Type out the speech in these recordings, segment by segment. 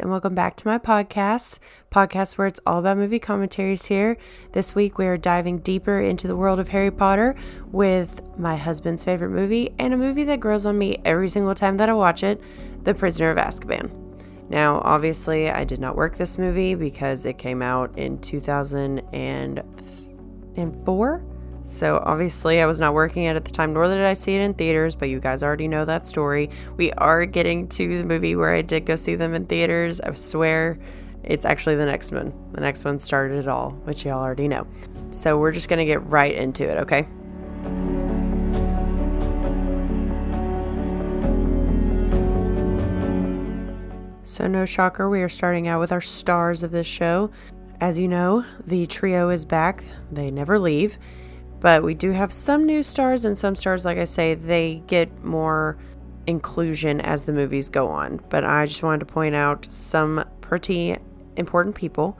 And welcome back to my podcast. Podcast where it's all about movie commentaries here. This week we are diving deeper into the world of Harry Potter with my husband's favorite movie and a movie that grows on me every single time that I watch it The Prisoner of Azkaban. Now, obviously, I did not work this movie because it came out in 2004. So obviously, I was not working it at the time, nor did I see it in theaters. But you guys already know that story. We are getting to the movie where I did go see them in theaters. I swear, it's actually the next one. The next one started it all, which y'all already know. So we're just gonna get right into it, okay? So, no shocker, we are starting out with our stars of this show. As you know, the trio is back, they never leave. But we do have some new stars, and some stars, like I say, they get more inclusion as the movies go on. But I just wanted to point out some pretty important people.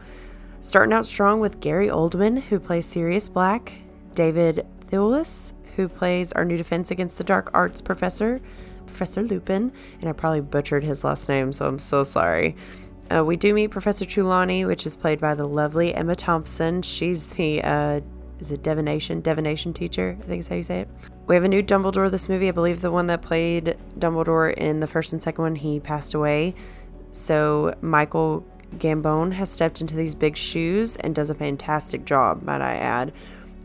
Starting out strong with Gary Oldman, who plays Sirius Black, David Thewlis, who plays our new Defense Against the Dark Arts professor, Professor Lupin, and I probably butchered his last name, so I'm so sorry. Uh, we do meet Professor Trelawney, which is played by the lovely Emma Thompson. She's the uh, is it divination? Divination teacher i think is how you say it. We have a new dumbledore this movie. I believe the one that played dumbledore in the first and second one he passed away. So michael gambon has stepped into these big shoes and does a fantastic job might i add.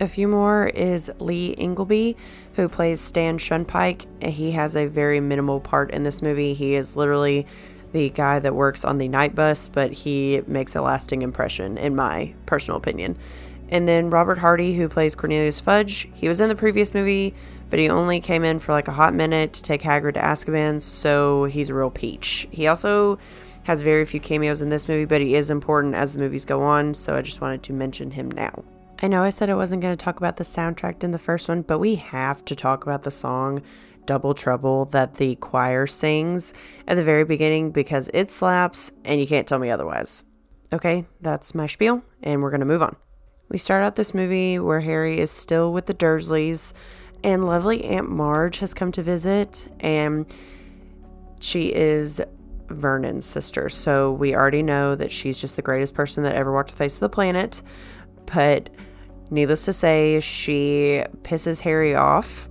A few more is lee ingleby who plays stan shunpike. He has a very minimal part in this movie. He is literally the guy that works on the night bus but he makes a lasting impression in my personal opinion and then Robert Hardy, who plays Cornelius Fudge, he was in the previous movie, but he only came in for like a hot minute to take Hagrid to Azkaban, so he's a real peach. He also has very few cameos in this movie, but he is important as the movies go on, so I just wanted to mention him now. I know I said I wasn't going to talk about the soundtrack in the first one, but we have to talk about the song Double Trouble that the choir sings at the very beginning because it slaps and you can't tell me otherwise. Okay, that's my spiel, and we're going to move on. We start out this movie where Harry is still with the Dursleys, and lovely Aunt Marge has come to visit, and she is Vernon's sister. So we already know that she's just the greatest person that ever walked the face of the planet. But needless to say, she pisses Harry off,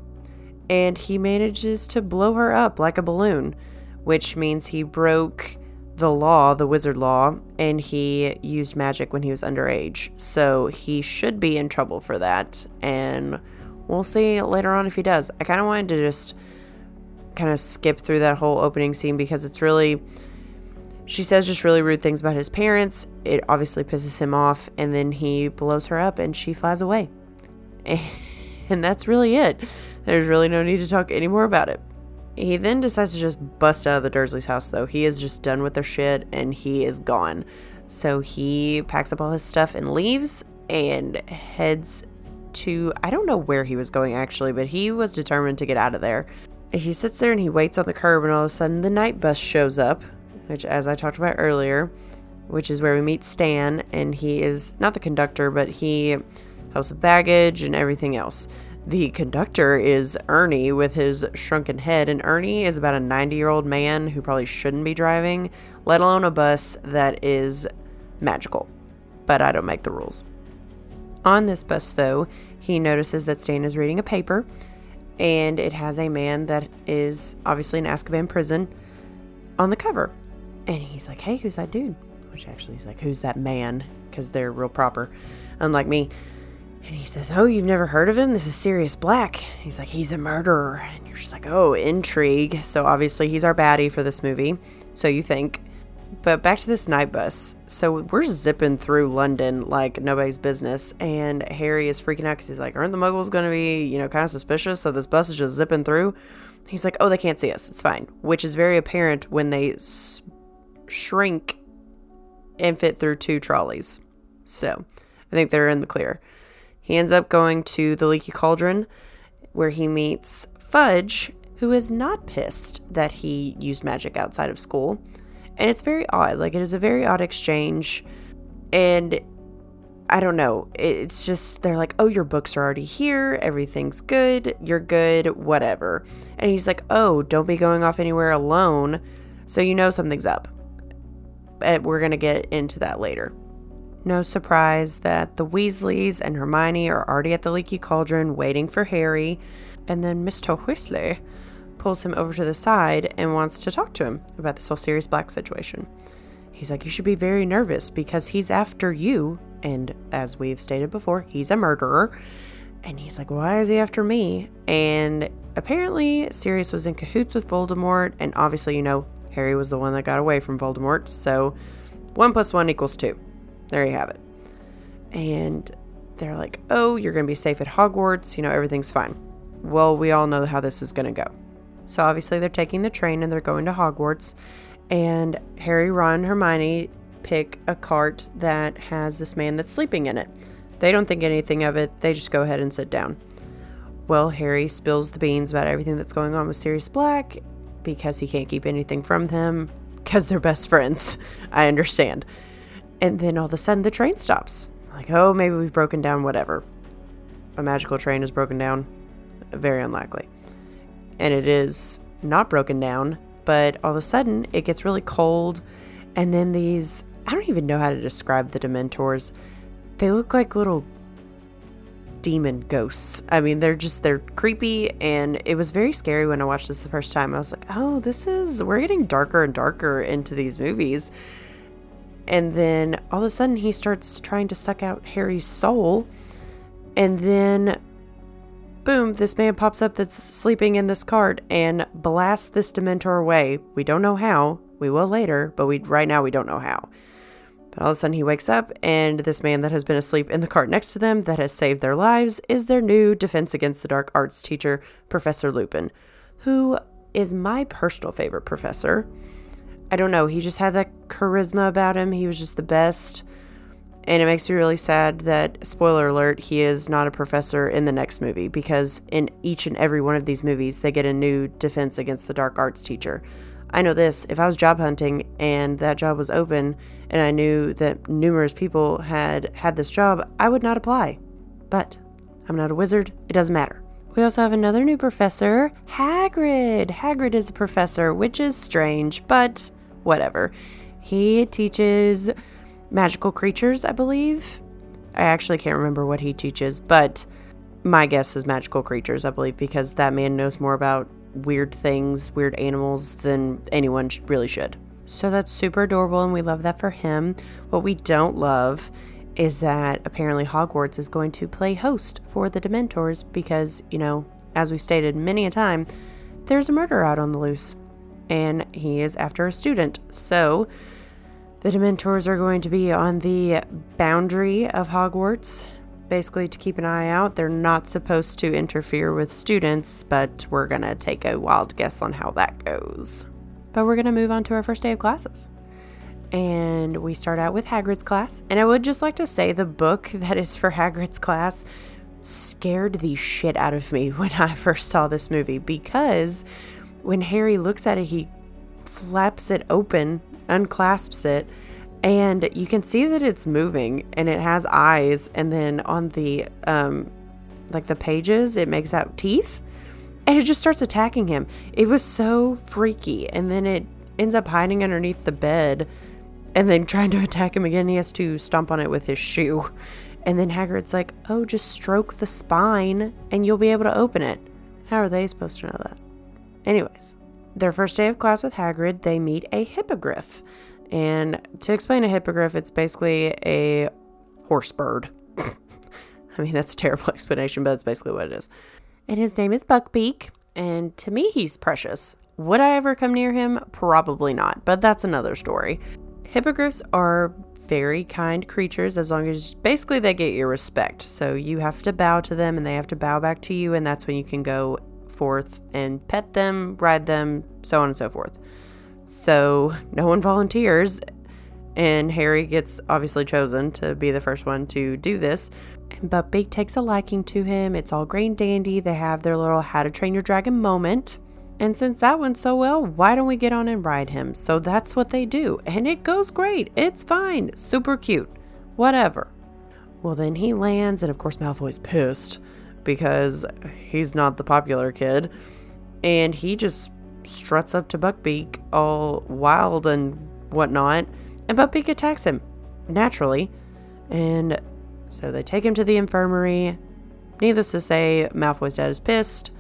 and he manages to blow her up like a balloon, which means he broke the law, the wizard law, and he used magic when he was underage. So he should be in trouble for that. And we'll see later on if he does. I kind of wanted to just kind of skip through that whole opening scene because it's really. She says just really rude things about his parents. It obviously pisses him off. And then he blows her up and she flies away. And that's really it. There's really no need to talk any more about it. He then decides to just bust out of the Dursleys' house, though. He is just done with their shit and he is gone. So he packs up all his stuff and leaves and heads to. I don't know where he was going actually, but he was determined to get out of there. He sits there and he waits on the curb, and all of a sudden the night bus shows up, which, as I talked about earlier, which is where we meet Stan, and he is not the conductor, but he helps with baggage and everything else. The conductor is Ernie with his shrunken head, and Ernie is about a 90 year old man who probably shouldn't be driving, let alone a bus that is magical. But I don't make the rules. On this bus, though, he notices that Stan is reading a paper, and it has a man that is obviously in Azkaban prison on the cover. And he's like, hey, who's that dude? Which actually is like, who's that man? Because they're real proper, unlike me. And he says, Oh, you've never heard of him? This is Sirius Black. He's like, He's a murderer. And you're just like, Oh, intrigue. So obviously he's our baddie for this movie. So you think. But back to this night bus. So we're zipping through London like nobody's business. And Harry is freaking out because he's like, Aren't the muggles going to be, you know, kind of suspicious? So this bus is just zipping through. He's like, Oh, they can't see us. It's fine. Which is very apparent when they s- shrink and fit through two trolleys. So I think they're in the clear. He ends up going to the Leaky Cauldron where he meets Fudge, who is not pissed that he used magic outside of school. And it's very odd. Like, it is a very odd exchange. And I don't know. It's just, they're like, oh, your books are already here. Everything's good. You're good. Whatever. And he's like, oh, don't be going off anywhere alone. So you know something's up. But we're going to get into that later. No surprise that the Weasleys and Hermione are already at the leaky cauldron waiting for Harry. And then Mr. Weasley pulls him over to the side and wants to talk to him about this whole Sirius Black situation. He's like, You should be very nervous because he's after you. And as we've stated before, he's a murderer. And he's like, Why is he after me? And apparently, Sirius was in cahoots with Voldemort. And obviously, you know, Harry was the one that got away from Voldemort. So one plus one equals two. There you have it. And they're like, oh, you're going to be safe at Hogwarts. You know, everything's fine. Well, we all know how this is going to go. So obviously, they're taking the train and they're going to Hogwarts. And Harry, Ron, and Hermione pick a cart that has this man that's sleeping in it. They don't think anything of it, they just go ahead and sit down. Well, Harry spills the beans about everything that's going on with Sirius Black because he can't keep anything from them because they're best friends. I understand. And then all of a sudden the train stops. Like, oh, maybe we've broken down, whatever. A magical train is broken down. Very unlikely. And it is not broken down, but all of a sudden it gets really cold. And then these, I don't even know how to describe the Dementors. They look like little demon ghosts. I mean, they're just, they're creepy. And it was very scary when I watched this the first time. I was like, oh, this is, we're getting darker and darker into these movies. And then all of a sudden, he starts trying to suck out Harry's soul. And then, boom, this man pops up that's sleeping in this cart and blasts this Dementor away. We don't know how. We will later, but we right now we don't know how. But all of a sudden, he wakes up, and this man that has been asleep in the cart next to them, that has saved their lives, is their new Defense Against the Dark Arts teacher, Professor Lupin, who is my personal favorite professor. I don't know. He just had that charisma about him. He was just the best. And it makes me really sad that, spoiler alert, he is not a professor in the next movie because in each and every one of these movies, they get a new defense against the dark arts teacher. I know this if I was job hunting and that job was open and I knew that numerous people had had this job, I would not apply. But I'm not a wizard, it doesn't matter. We also have another new professor, Hagrid. Hagrid is a professor, which is strange, but whatever. He teaches magical creatures, I believe. I actually can't remember what he teaches, but my guess is magical creatures, I believe, because that man knows more about weird things, weird animals than anyone really should. So that's super adorable, and we love that for him. What we don't love is that apparently Hogwarts is going to play host for the Dementors because, you know, as we stated many a time, there's a murder out on the loose and he is after a student. So the Dementors are going to be on the boundary of Hogwarts, basically to keep an eye out. They're not supposed to interfere with students, but we're going to take a wild guess on how that goes. But we're going to move on to our first day of classes and we start out with Hagrid's class. And I would just like to say the book that is for Hagrid's class scared the shit out of me when I first saw this movie because when Harry looks at it, he flaps it open, unclasps it, and you can see that it's moving and it has eyes. And then on the, um, like the pages, it makes out teeth and it just starts attacking him. It was so freaky. And then it ends up hiding underneath the bed and then trying to attack him again, he has to stomp on it with his shoe. And then Hagrid's like, oh, just stroke the spine and you'll be able to open it. How are they supposed to know that? Anyways, their first day of class with Hagrid, they meet a hippogriff. And to explain a hippogriff, it's basically a horse bird. I mean, that's a terrible explanation, but that's basically what it is. And his name is Buckbeak. And to me, he's precious. Would I ever come near him? Probably not, but that's another story. Hippogriffs are very kind creatures as long as basically they get your respect. So you have to bow to them and they have to bow back to you, and that's when you can go forth and pet them, ride them, so on and so forth. So no one volunteers, and Harry gets obviously chosen to be the first one to do this. But Big takes a liking to him. It's all great and dandy. They have their little how to train your dragon moment. And since that went so well, why don't we get on and ride him? So that's what they do. And it goes great. It's fine. Super cute. Whatever. Well, then he lands, and of course, Malfoy's pissed because he's not the popular kid. And he just struts up to Buckbeak all wild and whatnot. and Buckbeak attacks him, naturally. And so they take him to the infirmary. Needless to say, Malfoy's dad is pissed,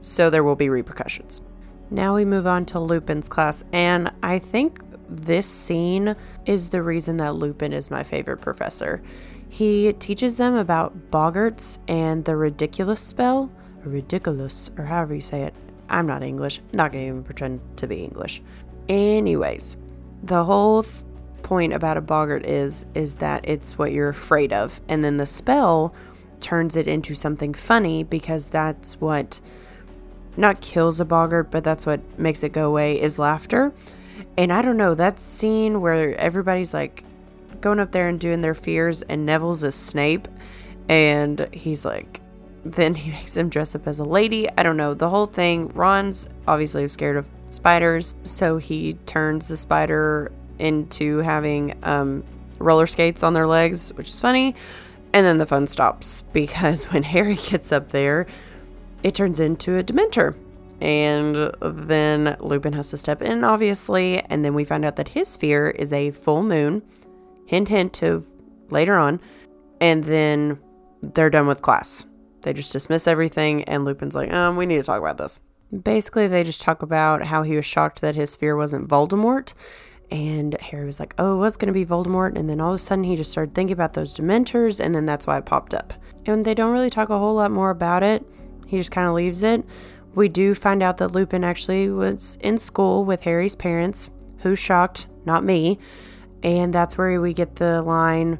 so there will be repercussions. Now we move on to Lupin's class, and I think this scene is the reason that Lupin is my favorite professor. He teaches them about boggarts and the ridiculous spell, ridiculous, or however you say it. I'm not English, not gonna even pretend to be English. Anyways, the whole th- point about a boggart is is that it's what you're afraid of, and then the spell turns it into something funny because that's what not kills a boggart, but that's what makes it go away is laughter. And I don't know, that scene where everybody's like going up there and doing their fears, and Neville's a Snape, and he's like, then he makes him dress up as a lady. I don't know, the whole thing. Ron's obviously scared of spiders, so he turns the spider into having um, roller skates on their legs, which is funny. And then the fun stops because when Harry gets up there, it turns into a Dementor. And then Lupin has to step in, obviously. And then we find out that his fear is a full moon. Hint, hint to later on. And then they're done with class. They just dismiss everything. And Lupin's like, um, we need to talk about this. Basically, they just talk about how he was shocked that his fear wasn't Voldemort. And Harry was like, oh, it was going to be Voldemort. And then all of a sudden, he just started thinking about those Dementors. And then that's why it popped up. And they don't really talk a whole lot more about it. He just kind of leaves it. We do find out that Lupin actually was in school with Harry's parents. Who's shocked? Not me. And that's where we get the line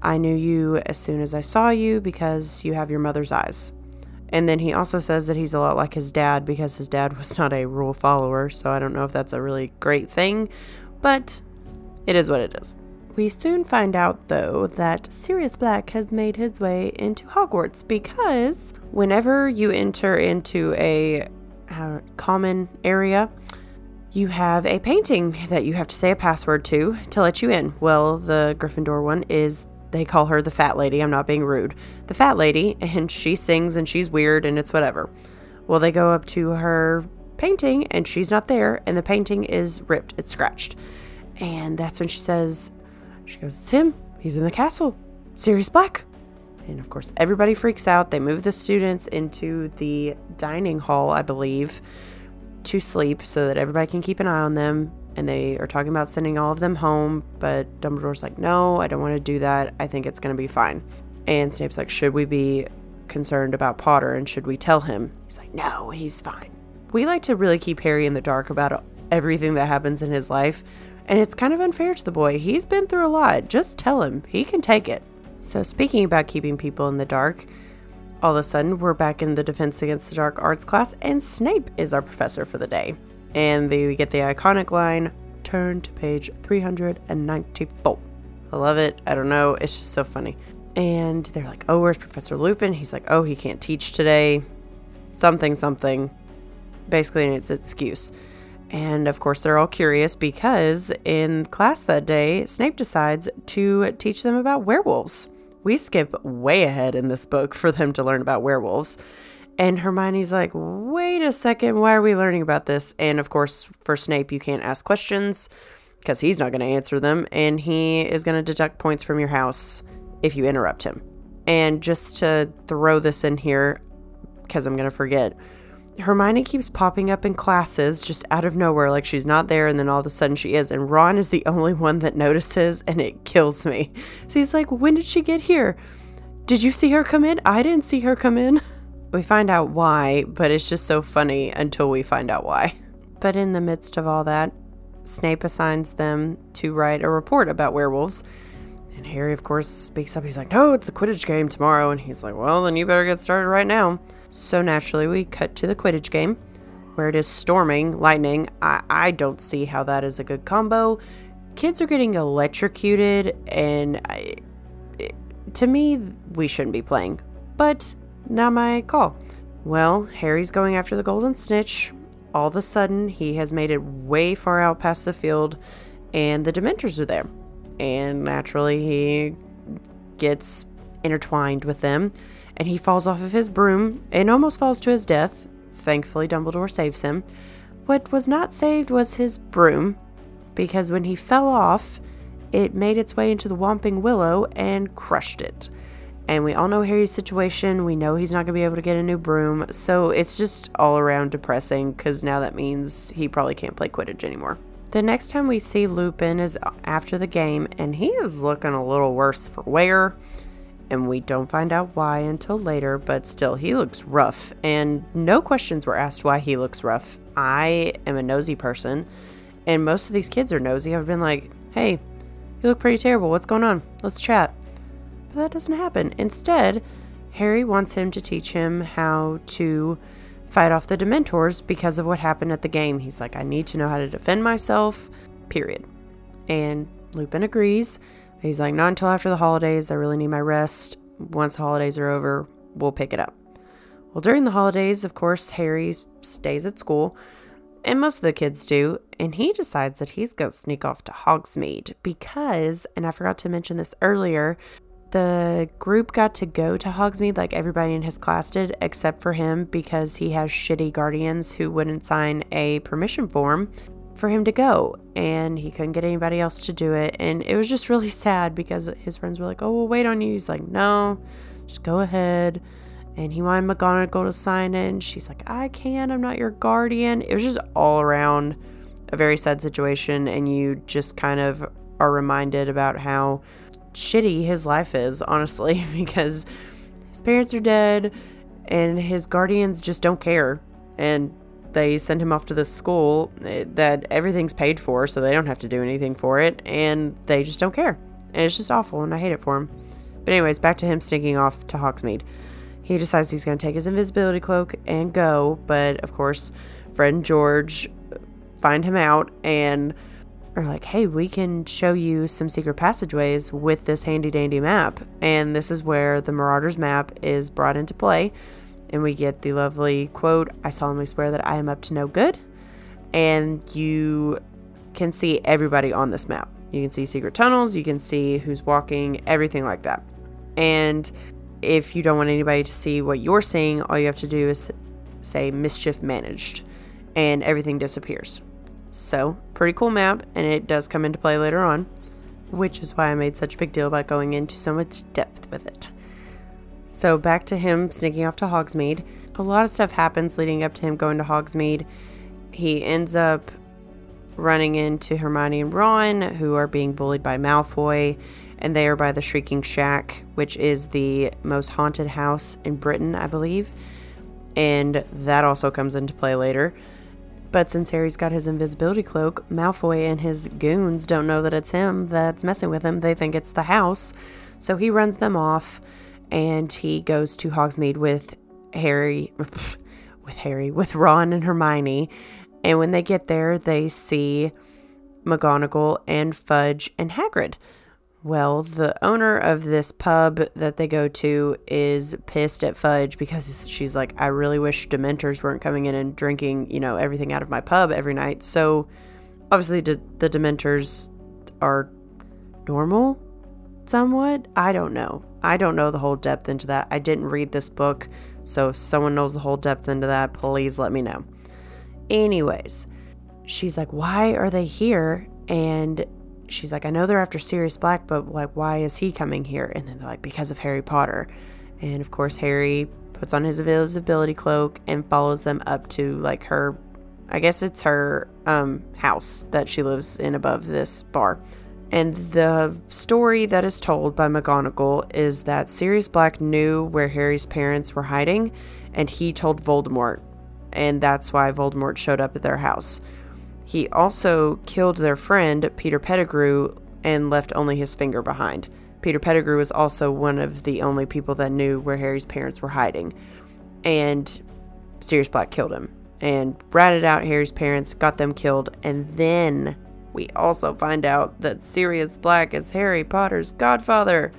I knew you as soon as I saw you because you have your mother's eyes. And then he also says that he's a lot like his dad because his dad was not a rule follower. So I don't know if that's a really great thing, but it is what it is. We soon find out, though, that Sirius Black has made his way into Hogwarts because whenever you enter into a uh, common area, you have a painting that you have to say a password to to let you in. Well, the Gryffindor one is they call her the fat lady. I'm not being rude. The fat lady, and she sings and she's weird and it's whatever. Well, they go up to her painting and she's not there, and the painting is ripped, it's scratched. And that's when she says, She goes, It's him. He's in the castle. Sirius Black. And of course, everybody freaks out. They move the students into the dining hall, I believe, to sleep so that everybody can keep an eye on them. And they are talking about sending all of them home, but Dumbledore's like, no, I don't want to do that. I think it's going to be fine. And Snape's like, should we be concerned about Potter and should we tell him? He's like, no, he's fine. We like to really keep Harry in the dark about everything that happens in his life. And it's kind of unfair to the boy. He's been through a lot. Just tell him. He can take it. So, speaking about keeping people in the dark, all of a sudden we're back in the Defense Against the Dark Arts class, and Snape is our professor for the day. And they, get the iconic line turn to page 394. I love it. I don't know. It's just so funny. And they're like, oh, where's Professor Lupin? He's like, oh, he can't teach today. Something, something. Basically, it's an excuse. And of course, they're all curious because in class that day, Snape decides to teach them about werewolves. We skip way ahead in this book for them to learn about werewolves. And Hermione's like, wait a second, why are we learning about this? And of course, for Snape, you can't ask questions because he's not going to answer them. And he is going to deduct points from your house if you interrupt him. And just to throw this in here, because I'm going to forget, Hermione keeps popping up in classes just out of nowhere, like she's not there, and then all of a sudden she is. And Ron is the only one that notices, and it kills me. So he's like, When did she get here? Did you see her come in? I didn't see her come in. We find out why, but it's just so funny until we find out why. But in the midst of all that, Snape assigns them to write a report about werewolves. And Harry, of course, speaks up. He's like, No, it's the Quidditch game tomorrow. And he's like, Well, then you better get started right now. So naturally, we cut to the Quidditch game where it is storming, lightning. I, I don't see how that is a good combo. Kids are getting electrocuted, and I, it, to me, we shouldn't be playing. But not my call. Well, Harry's going after the golden snitch. All of a sudden, he has made it way far out past the field, and the Dementors are there. And naturally, he gets intertwined with them and he falls off of his broom and almost falls to his death. Thankfully, Dumbledore saves him. What was not saved was his broom, because when he fell off, it made its way into the Whomping Willow and crushed it. And we all know Harry's situation. We know he's not going to be able to get a new broom. So it's just all around depressing because now that means he probably can't play Quidditch anymore. The next time we see Lupin is after the game, and he is looking a little worse for wear. And we don't find out why until later, but still, he looks rough. And no questions were asked why he looks rough. I am a nosy person, and most of these kids are nosy. I've been like, hey, you look pretty terrible. What's going on? Let's chat. But that doesn't happen. Instead, Harry wants him to teach him how to fight off the Dementors because of what happened at the game. He's like, I need to know how to defend myself, period. And Lupin agrees. He's like, not until after the holidays. I really need my rest. Once the holidays are over, we'll pick it up. Well, during the holidays, of course, Harry stays at school, and most of the kids do, and he decides that he's going to sneak off to Hogsmeade because, and I forgot to mention this earlier, the group got to go to Hogsmeade like everybody in his class did, except for him because he has shitty guardians who wouldn't sign a permission form for him to go. And he couldn't get anybody else to do it. And it was just really sad because his friends were like, oh, we'll wait on you. He's like, no, just go ahead. And he wanted McGonagall to sign in. She's like, I can't, I'm not your guardian. It was just all around a very sad situation. And you just kind of are reminded about how shitty his life is, honestly, because his parents are dead and his guardians just don't care. And they send him off to this school eh, that everything's paid for, so they don't have to do anything for it, and they just don't care. And it's just awful, and I hate it for him. But, anyways, back to him sneaking off to Hogsmeade. He decides he's going to take his invisibility cloak and go, but of course, Fred and George find him out and are like, hey, we can show you some secret passageways with this handy dandy map. And this is where the Marauders map is brought into play. And we get the lovely quote I solemnly swear that I am up to no good. And you can see everybody on this map. You can see secret tunnels, you can see who's walking, everything like that. And if you don't want anybody to see what you're seeing, all you have to do is say mischief managed, and everything disappears. So, pretty cool map, and it does come into play later on, which is why I made such a big deal about going into so much depth with it. So, back to him sneaking off to Hogsmeade. A lot of stuff happens leading up to him going to Hogsmeade. He ends up running into Hermione and Ron, who are being bullied by Malfoy, and they are by the Shrieking Shack, which is the most haunted house in Britain, I believe. And that also comes into play later. But since Harry's got his invisibility cloak, Malfoy and his goons don't know that it's him that's messing with him. They think it's the house. So he runs them off and he goes to Hogsmeade with Harry with Harry, with Ron and Hermione. And when they get there, they see McGonagall and Fudge and Hagrid. Well, the owner of this pub that they go to is pissed at Fudge because she's like, I really wish Dementors weren't coming in and drinking, you know, everything out of my pub every night. So, obviously, the Dementors are normal somewhat. I don't know. I don't know the whole depth into that. I didn't read this book. So, if someone knows the whole depth into that, please let me know. Anyways, she's like, Why are they here? And she's like, I know they're after Sirius Black, but like, why is he coming here? And then they're like, because of Harry Potter. And of course, Harry puts on his invisibility cloak and follows them up to like her, I guess it's her um, house that she lives in above this bar. And the story that is told by McGonagall is that Sirius Black knew where Harry's parents were hiding, and he told Voldemort, and that's why Voldemort showed up at their house. He also killed their friend, Peter Pettigrew, and left only his finger behind. Peter Pettigrew was also one of the only people that knew where Harry's parents were hiding. And Sirius Black killed him and ratted out Harry's parents, got them killed, and then we also find out that Sirius Black is Harry Potter's godfather.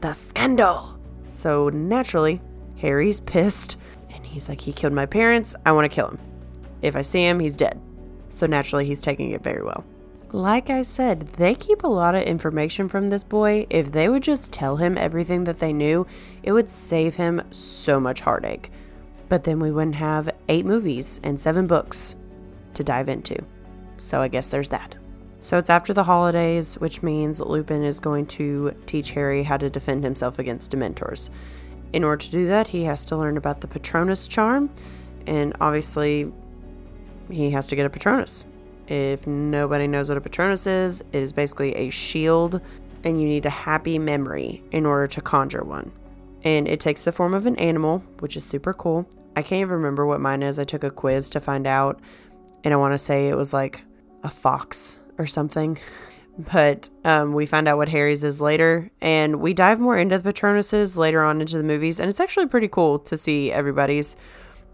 The scandal! So naturally, Harry's pissed and he's like, He killed my parents. I want to kill him. If I see him, he's dead so naturally he's taking it very well. Like I said, they keep a lot of information from this boy. If they would just tell him everything that they knew, it would save him so much heartache. But then we wouldn't have eight movies and seven books to dive into. So I guess there's that. So it's after the holidays, which means Lupin is going to teach Harry how to defend himself against Dementors. In order to do that, he has to learn about the Patronus charm, and obviously, he has to get a Patronus. If nobody knows what a Patronus is, it is basically a shield, and you need a happy memory in order to conjure one. And it takes the form of an animal, which is super cool. I can't even remember what mine is. I took a quiz to find out, and I want to say it was like a fox or something. But um, we find out what Harry's is later, and we dive more into the Patronuses later on into the movies, and it's actually pretty cool to see everybody's.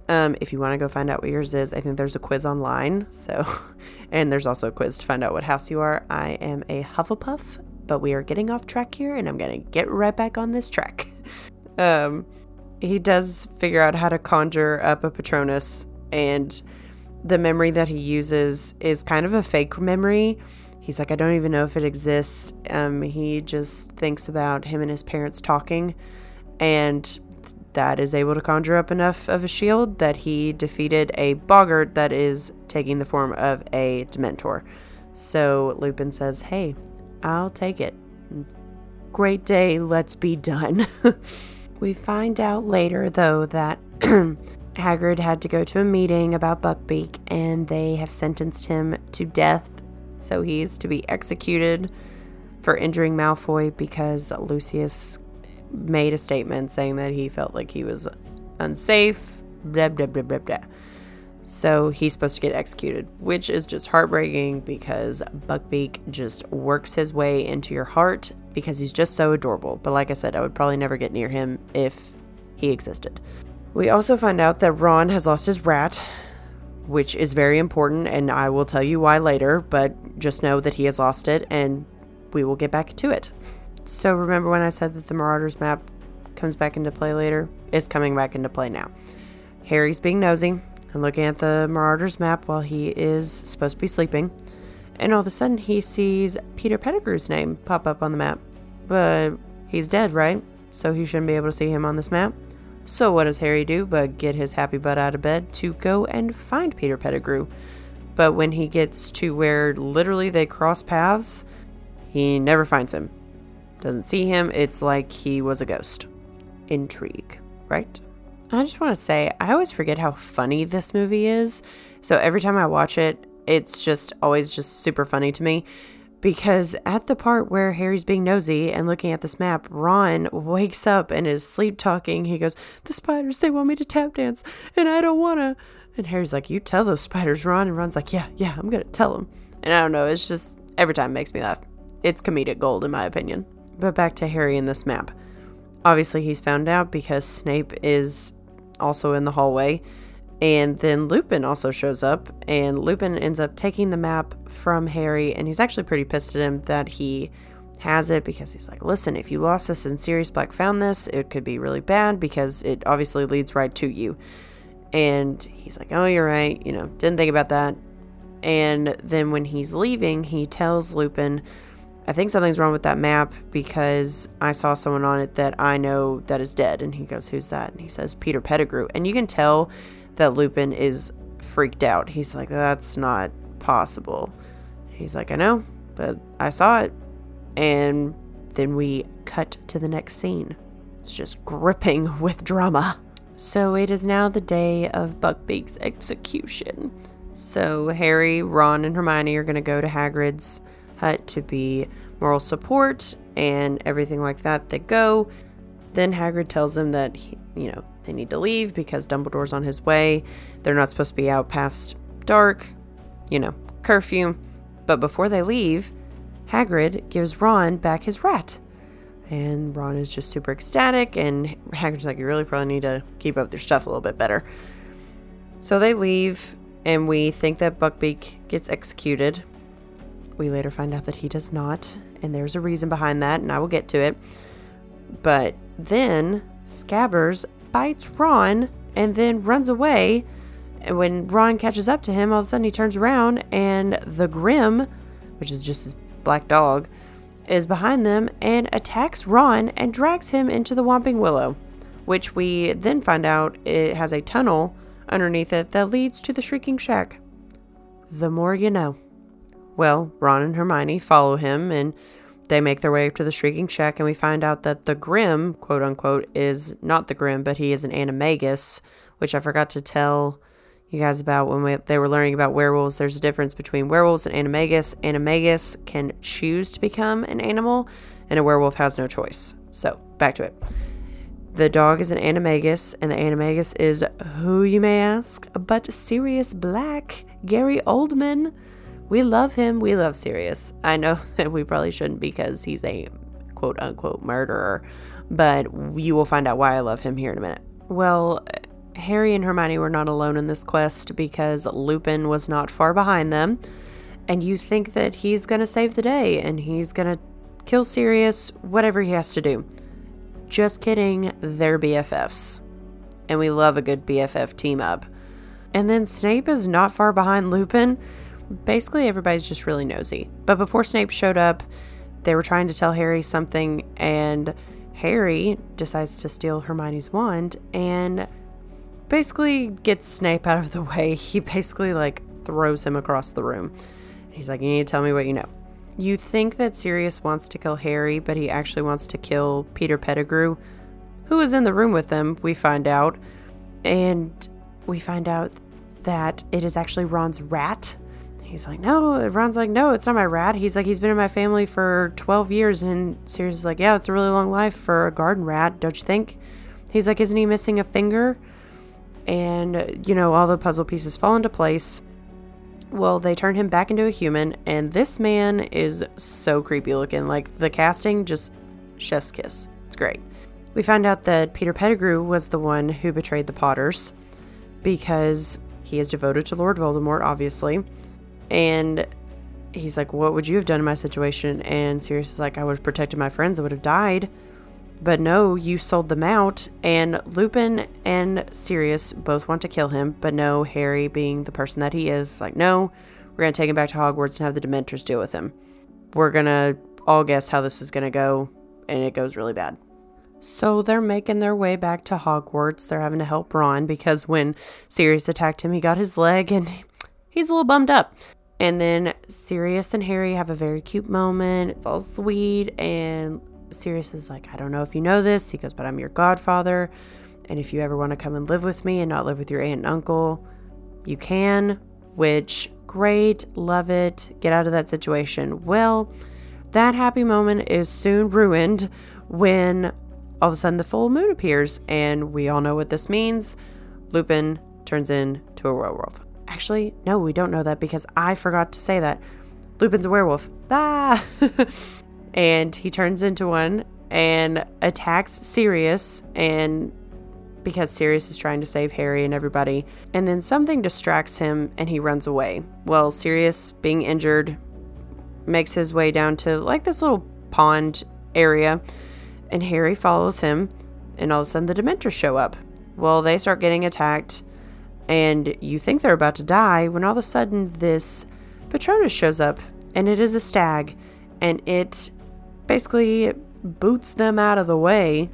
Um, if you want to go find out what yours is, I think there's a quiz online. So, and there's also a quiz to find out what house you are. I am a Hufflepuff, but we are getting off track here, and I'm gonna get right back on this track. um, he does figure out how to conjure up a Patronus, and the memory that he uses is kind of a fake memory. He's like, I don't even know if it exists. Um, he just thinks about him and his parents talking, and that is able to conjure up enough of a shield that he defeated a boggart that is taking the form of a Dementor. So Lupin says, Hey, I'll take it. Great day, let's be done. we find out later, though, that Hagrid had to go to a meeting about Buckbeak and they have sentenced him to death. So he's to be executed for injuring Malfoy because Lucius made a statement saying that he felt like he was unsafe, blah, blah, blah, blah, blah. So he's supposed to get executed, which is just heartbreaking because Buckbeak just works his way into your heart because he's just so adorable. But like I said, I would probably never get near him if he existed. We also find out that Ron has lost his rat, which is very important, and I will tell you why later, but just know that he has lost it, and we will get back to it. So, remember when I said that the Marauders map comes back into play later? It's coming back into play now. Harry's being nosy and looking at the Marauders map while he is supposed to be sleeping, and all of a sudden he sees Peter Pettigrew's name pop up on the map. But he's dead, right? So he shouldn't be able to see him on this map. So, what does Harry do but get his happy butt out of bed to go and find Peter Pettigrew? But when he gets to where literally they cross paths, he never finds him. Doesn't see him. It's like he was a ghost. Intrigue, right? I just want to say, I always forget how funny this movie is. So every time I watch it, it's just always just super funny to me because at the part where Harry's being nosy and looking at this map, Ron wakes up and is sleep talking. He goes, The spiders, they want me to tap dance, and I don't want to. And Harry's like, You tell those spiders, Ron. And Ron's like, Yeah, yeah, I'm to tell them. And I don't know, it's just every time makes me laugh. It's comedic gold, in my opinion. But back to Harry and this map. Obviously, he's found out because Snape is also in the hallway and then Lupin also shows up, and Lupin ends up taking the map from Harry, and he's actually pretty pissed at him that he has it because he's like, listen, if you lost this and Sirius Black found this, it could be really bad because it obviously leads right to you. And he's like, oh, you're right, you know, didn't think about that. And then when he's leaving, he tells Lupin, I think something's wrong with that map because I saw someone on it that I know that is dead. And he goes, Who's that? And he says, Peter Pettigrew. And you can tell that Lupin is freaked out. He's like, that's not possible. He's like, I know, but I saw it. And then we cut to the next scene. It's just gripping with drama. So it is now the day of Buckbeak's execution. So Harry, Ron, and Hermione are going to go to Hagrid's hut to be moral support and everything like that. They go. Then Hagrid tells them that, he, you know, they need to leave because Dumbledore's on his way. They're not supposed to be out past dark, you know, curfew. But before they leave, Hagrid gives Ron back his rat. And Ron is just super ecstatic, and Hagrid's like, You really probably need to keep up your stuff a little bit better. So they leave, and we think that Buckbeak gets executed. We later find out that he does not, and there's a reason behind that, and I will get to it. But then Scabbers bites Ron and then runs away. And when Ron catches up to him, all of a sudden he turns around and the Grim, which is just his black dog, is behind them and attacks Ron and drags him into the Whomping Willow, which we then find out it has a tunnel underneath it that leads to the Shrieking Shack. The more you know. Well, Ron and Hermione follow him and they make their way up to the Shrieking Shack, and we find out that the Grim, quote unquote, is not the Grim, but he is an animagus, which I forgot to tell you guys about when we, they were learning about werewolves. There's a difference between werewolves and animagus. Animagus can choose to become an animal, and a werewolf has no choice. So, back to it. The dog is an animagus, and the animagus is who you may ask, but Sirius Black, Gary Oldman. We love him. We love Sirius. I know that we probably shouldn't because he's a quote unquote murderer, but you will find out why I love him here in a minute. Well, Harry and Hermione were not alone in this quest because Lupin was not far behind them. And you think that he's going to save the day and he's going to kill Sirius, whatever he has to do. Just kidding, they're BFFs. And we love a good BFF team up. And then Snape is not far behind Lupin. Basically, everybody's just really nosy. But before Snape showed up, they were trying to tell Harry something, and Harry decides to steal Hermione's wand and basically gets Snape out of the way. He basically like throws him across the room. He's like, You need to tell me what you know. You think that Sirius wants to kill Harry, but he actually wants to kill Peter Pettigrew, who was in the room with them, we find out. And we find out that it is actually Ron's rat. He's like, no. Ron's like, no, it's not my rat. He's like, he's been in my family for 12 years. And Sirius is like, yeah, it's a really long life for a garden rat, don't you think? He's like, isn't he missing a finger? And, you know, all the puzzle pieces fall into place. Well, they turn him back into a human, and this man is so creepy looking. Like the casting, just chef's kiss. It's great. We find out that Peter Pettigrew was the one who betrayed the Potters because he is devoted to Lord Voldemort, obviously. And he's like, What would you have done in my situation? And Sirius is like, I would have protected my friends, I would have died. But no, you sold them out. And Lupin and Sirius both want to kill him. But no, Harry, being the person that he is, like, no, we're going to take him back to Hogwarts and have the Dementors deal with him. We're going to all guess how this is going to go. And it goes really bad. So they're making their way back to Hogwarts. They're having to help Ron because when Sirius attacked him, he got his leg and he's a little bummed up. And then Sirius and Harry have a very cute moment. It's all sweet and Sirius is like, I don't know if you know this. He goes, but I'm your godfather. And if you ever want to come and live with me and not live with your aunt and uncle, you can, which great, love it, get out of that situation. Well, that happy moment is soon ruined when all of a sudden the full moon appears, and we all know what this means. Lupin turns into a werewolf. Actually, no, we don't know that because I forgot to say that. Lupin's a werewolf. Ah! and he turns into one and attacks Sirius and because Sirius is trying to save Harry and everybody. And then something distracts him and he runs away. Well, Sirius, being injured, makes his way down to like this little pond area and Harry follows him and all of a sudden the Dementors show up. Well, they start getting attacked and you think they're about to die when all of a sudden this Patronus shows up and it is a stag and it basically boots them out of the way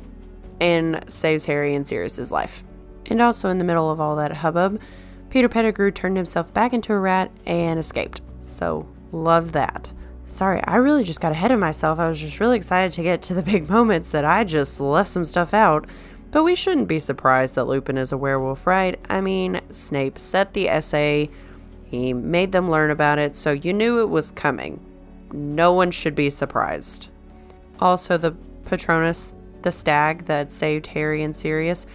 and saves Harry and Sirius's life. And also in the middle of all that hubbub, Peter Pettigrew turned himself back into a rat and escaped. So, love that. Sorry, I really just got ahead of myself. I was just really excited to get to the big moments that I just left some stuff out. But we shouldn't be surprised that Lupin is a werewolf, right? I mean, Snape set the essay, he made them learn about it, so you knew it was coming. No one should be surprised. Also, the Patronus, the stag that saved Harry and Sirius,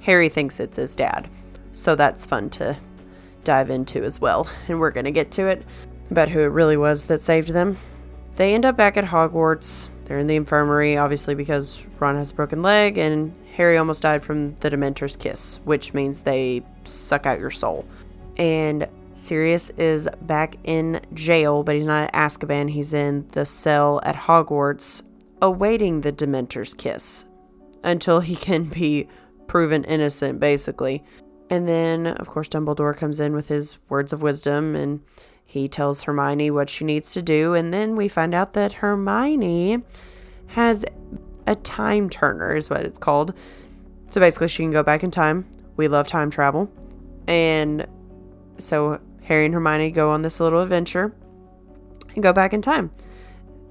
Harry thinks it's his dad. So that's fun to dive into as well. And we're going to get to it about who it really was that saved them. They end up back at Hogwarts. They're in the infirmary, obviously, because Ron has a broken leg, and Harry almost died from the Dementor's kiss, which means they suck out your soul. And Sirius is back in jail, but he's not at Azkaban. He's in the cell at Hogwarts awaiting the Dementor's kiss until he can be proven innocent, basically. And then, of course, Dumbledore comes in with his words of wisdom and he tells Hermione what she needs to do. And then we find out that Hermione has a time turner, is what it's called. So basically, she can go back in time. We love time travel. And so Harry and Hermione go on this little adventure. and go back in time.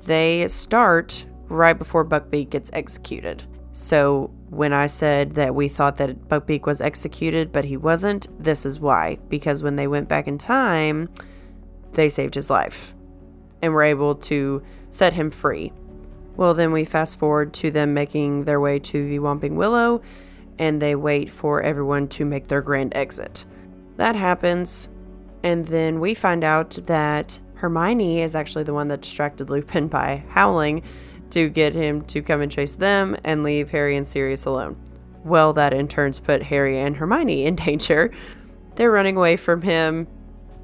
They start right before Buckbeak gets executed. So when I said that we thought that Buckbeak was executed, but he wasn't, this is why. Because when they went back in time, they saved his life and were able to set him free. Well, then we fast forward to them making their way to the Whomping Willow and they wait for everyone to make their grand exit. That happens, and then we find out that Hermione is actually the one that distracted Lupin by howling to get him to come and chase them and leave Harry and Sirius alone. Well, that in turns put Harry and Hermione in danger. They're running away from him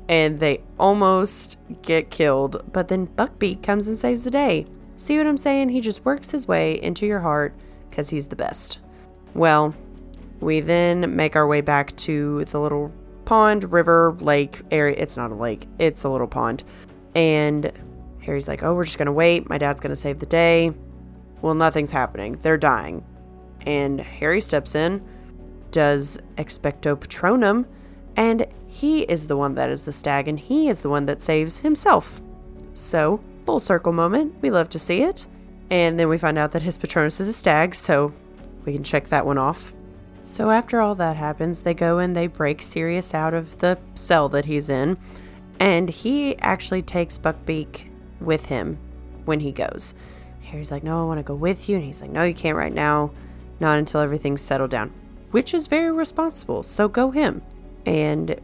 and they almost get killed, but then Buckbeak comes and saves the day. See what I'm saying? He just works his way into your heart because he's the best. Well, we then make our way back to the little pond, river, lake area. It's not a lake, it's a little pond. And Harry's like, Oh, we're just going to wait. My dad's going to save the day. Well, nothing's happening. They're dying. And Harry steps in, does Expecto Patronum, and he is the one that is the stag, and he is the one that saves himself. So, full circle moment. We love to see it. And then we find out that his Patronus is a stag, so we can check that one off. So after all that happens, they go and they break Sirius out of the cell that he's in, and he actually takes Buckbeak with him when he goes. Harry's like, "No, I want to go with you," and he's like, "No, you can't right now, not until everything's settled down," which is very responsible. So go him. And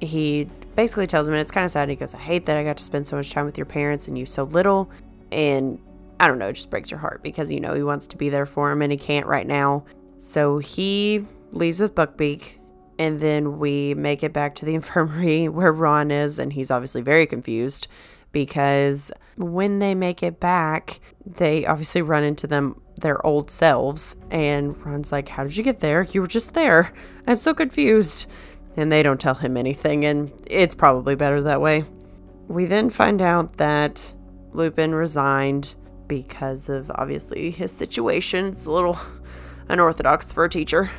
he basically tells him, and it's kind of sad. He goes, "I hate that I got to spend so much time with your parents and you so little," and I don't know, it just breaks your heart because you know he wants to be there for him and he can't right now. So he leaves with Buckbeak, and then we make it back to the infirmary where Ron is, and he's obviously very confused because when they make it back, they obviously run into them their old selves, and Ron's like, "How did you get there? You were just there. I'm so confused." And they don't tell him anything, and it's probably better that way. We then find out that Lupin resigned because of obviously his situation. It's a little unorthodox for a teacher.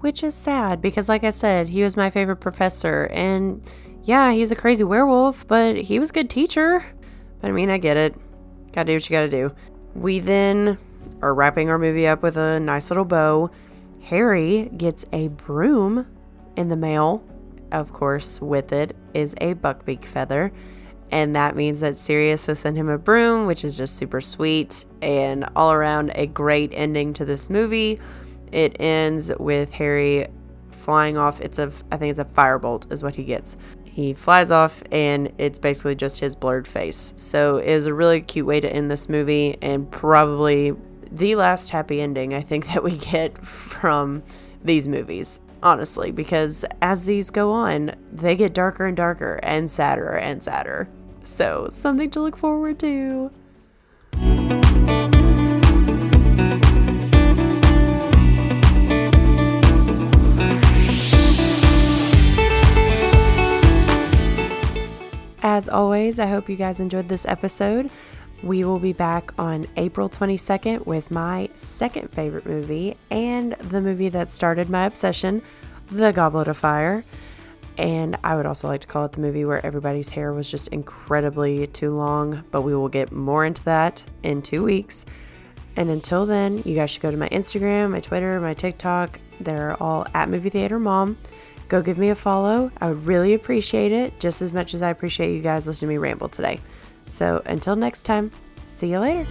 Which is sad because, like I said, he was my favorite professor. And yeah, he's a crazy werewolf, but he was a good teacher. But I mean, I get it. Gotta do what you gotta do. We then are wrapping our movie up with a nice little bow. Harry gets a broom in the mail. Of course, with it is a buckbeak feather and that means that Sirius has sent him a broom, which is just super sweet and all around a great ending to this movie. It ends with Harry flying off. It's a, I think it's a firebolt, is what he gets. He flies off, and it's basically just his blurred face. So it is a really cute way to end this movie, and probably the last happy ending I think that we get from these movies honestly, because as these go on, they get darker and darker and sadder and sadder. So, something to look forward to. As always, I hope you guys enjoyed this episode. We will be back on April 22nd with my second favorite movie and the movie that started my obsession, The Goblet of Fire. And I would also like to call it the movie where everybody's hair was just incredibly too long, but we will get more into that in two weeks. And until then, you guys should go to my Instagram, my Twitter, my TikTok. They're all at Movie Theater Mom. Go give me a follow. I would really appreciate it just as much as I appreciate you guys listening to me ramble today. So until next time, see you later.